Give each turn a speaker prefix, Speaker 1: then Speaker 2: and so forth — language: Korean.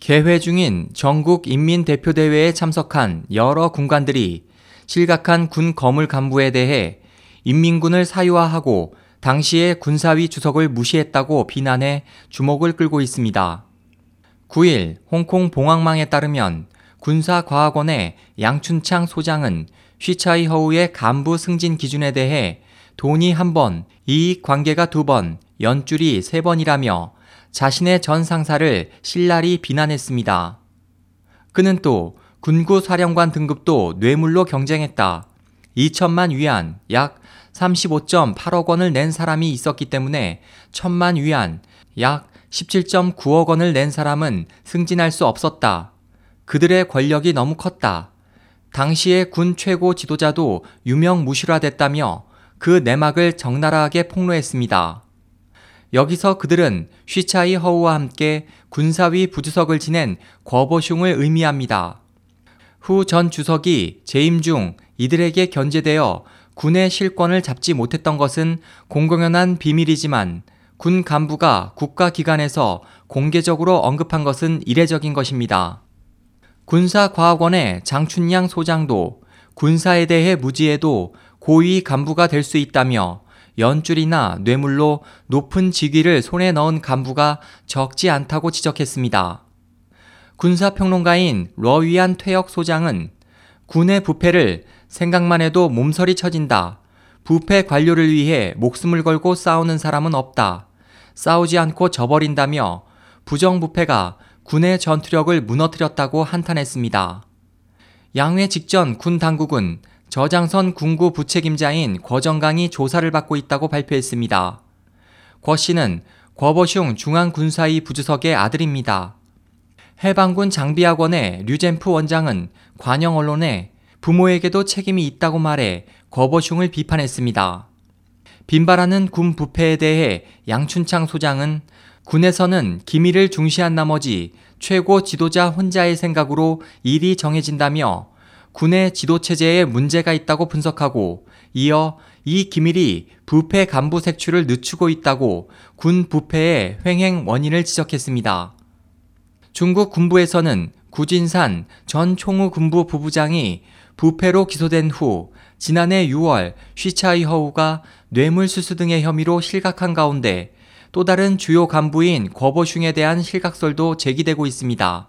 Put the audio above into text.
Speaker 1: 개회 중인 전국 인민대표대회에 참석한 여러 군관들이 실각한 군 거물 간부에 대해 인민군을 사유화하고 당시의 군사위 주석을 무시했다고 비난해 주목을 끌고 있습니다. 9일 홍콩 봉황망에 따르면 군사과학원의 양춘창 소장은 쉬차이 허우의 간부 승진 기준에 대해 돈이 한 번, 이익 관계가 두 번, 연줄이 세 번이라며 자신의 전 상사를 신랄히 비난했습니다. 그는 또 군구 사령관 등급도 뇌물로 경쟁했다. 2천만 위안, 약 35.8억 원을 낸 사람이 있었기 때문에 천만 위안, 약 17.9억 원을 낸 사람은 승진할 수 없었다. 그들의 권력이 너무 컸다. 당시의 군 최고 지도자도 유명 무실화됐다며 그 내막을 적나라하게 폭로했습니다. 여기서 그들은 쉬차이 허우와 함께 군사위 부주석을 지낸 거보슝을 의미합니다. 후 전 주석이 재임 중 이들에게 견제되어 군의 실권을 잡지 못했던 것은 공공연한 비밀이지만 군 간부가 국가기관에서 공개적으로 언급한 것은 이례적인 것입니다. 군사과학원의 장춘양 소장도 군사에 대해 무지해도 고위 간부가 될 수 있다며 연줄이나 뇌물로 높은 직위를 손에 넣은 간부가 적지 않다고 지적했습니다. 군사평론가인 러위안 퇴역 소장은 군의 부패를 생각만 해도 몸서리 쳐진다. 부패 관료를 위해 목숨을 걸고 싸우는 사람은 없다. 싸우지 않고 져버린다며 부정부패가 군의 전투력을 무너뜨렸다고 한탄했습니다. 양회 직전 군 당국은 저장선 군구 부책임자인 궈정강이 조사를 받고 있다고 발표했습니다. 궈 씨는 궈버슝 중앙군사위 부주석의 아들입니다. 해방군 장비학원의 류젠프 원장은 관영 언론에 부모에게도 책임이 있다고 말해 궈버슝을 비판했습니다. 빈발하는 군 부패에 대해 양춘창 소장은 군에서는 기밀을 중시한 나머지 최고 지도자 혼자의 생각으로 일이 정해진다며 군의 지도체제에 문제가 있다고 분석하고 이어 이 기밀이 부패 간부 색출을 늦추고 있다고 군 부패의 횡행 원인을 지적했습니다. 중국 군부에서는 구진산 전 총우 군부 부부장이 부패로 기소된 후 지난해 6월 쉬차이 허우가 뇌물수수 등의 혐의로 실각한 가운데 또 다른 주요 간부인 거보슝에 대한 실각설도 제기되고 있습니다.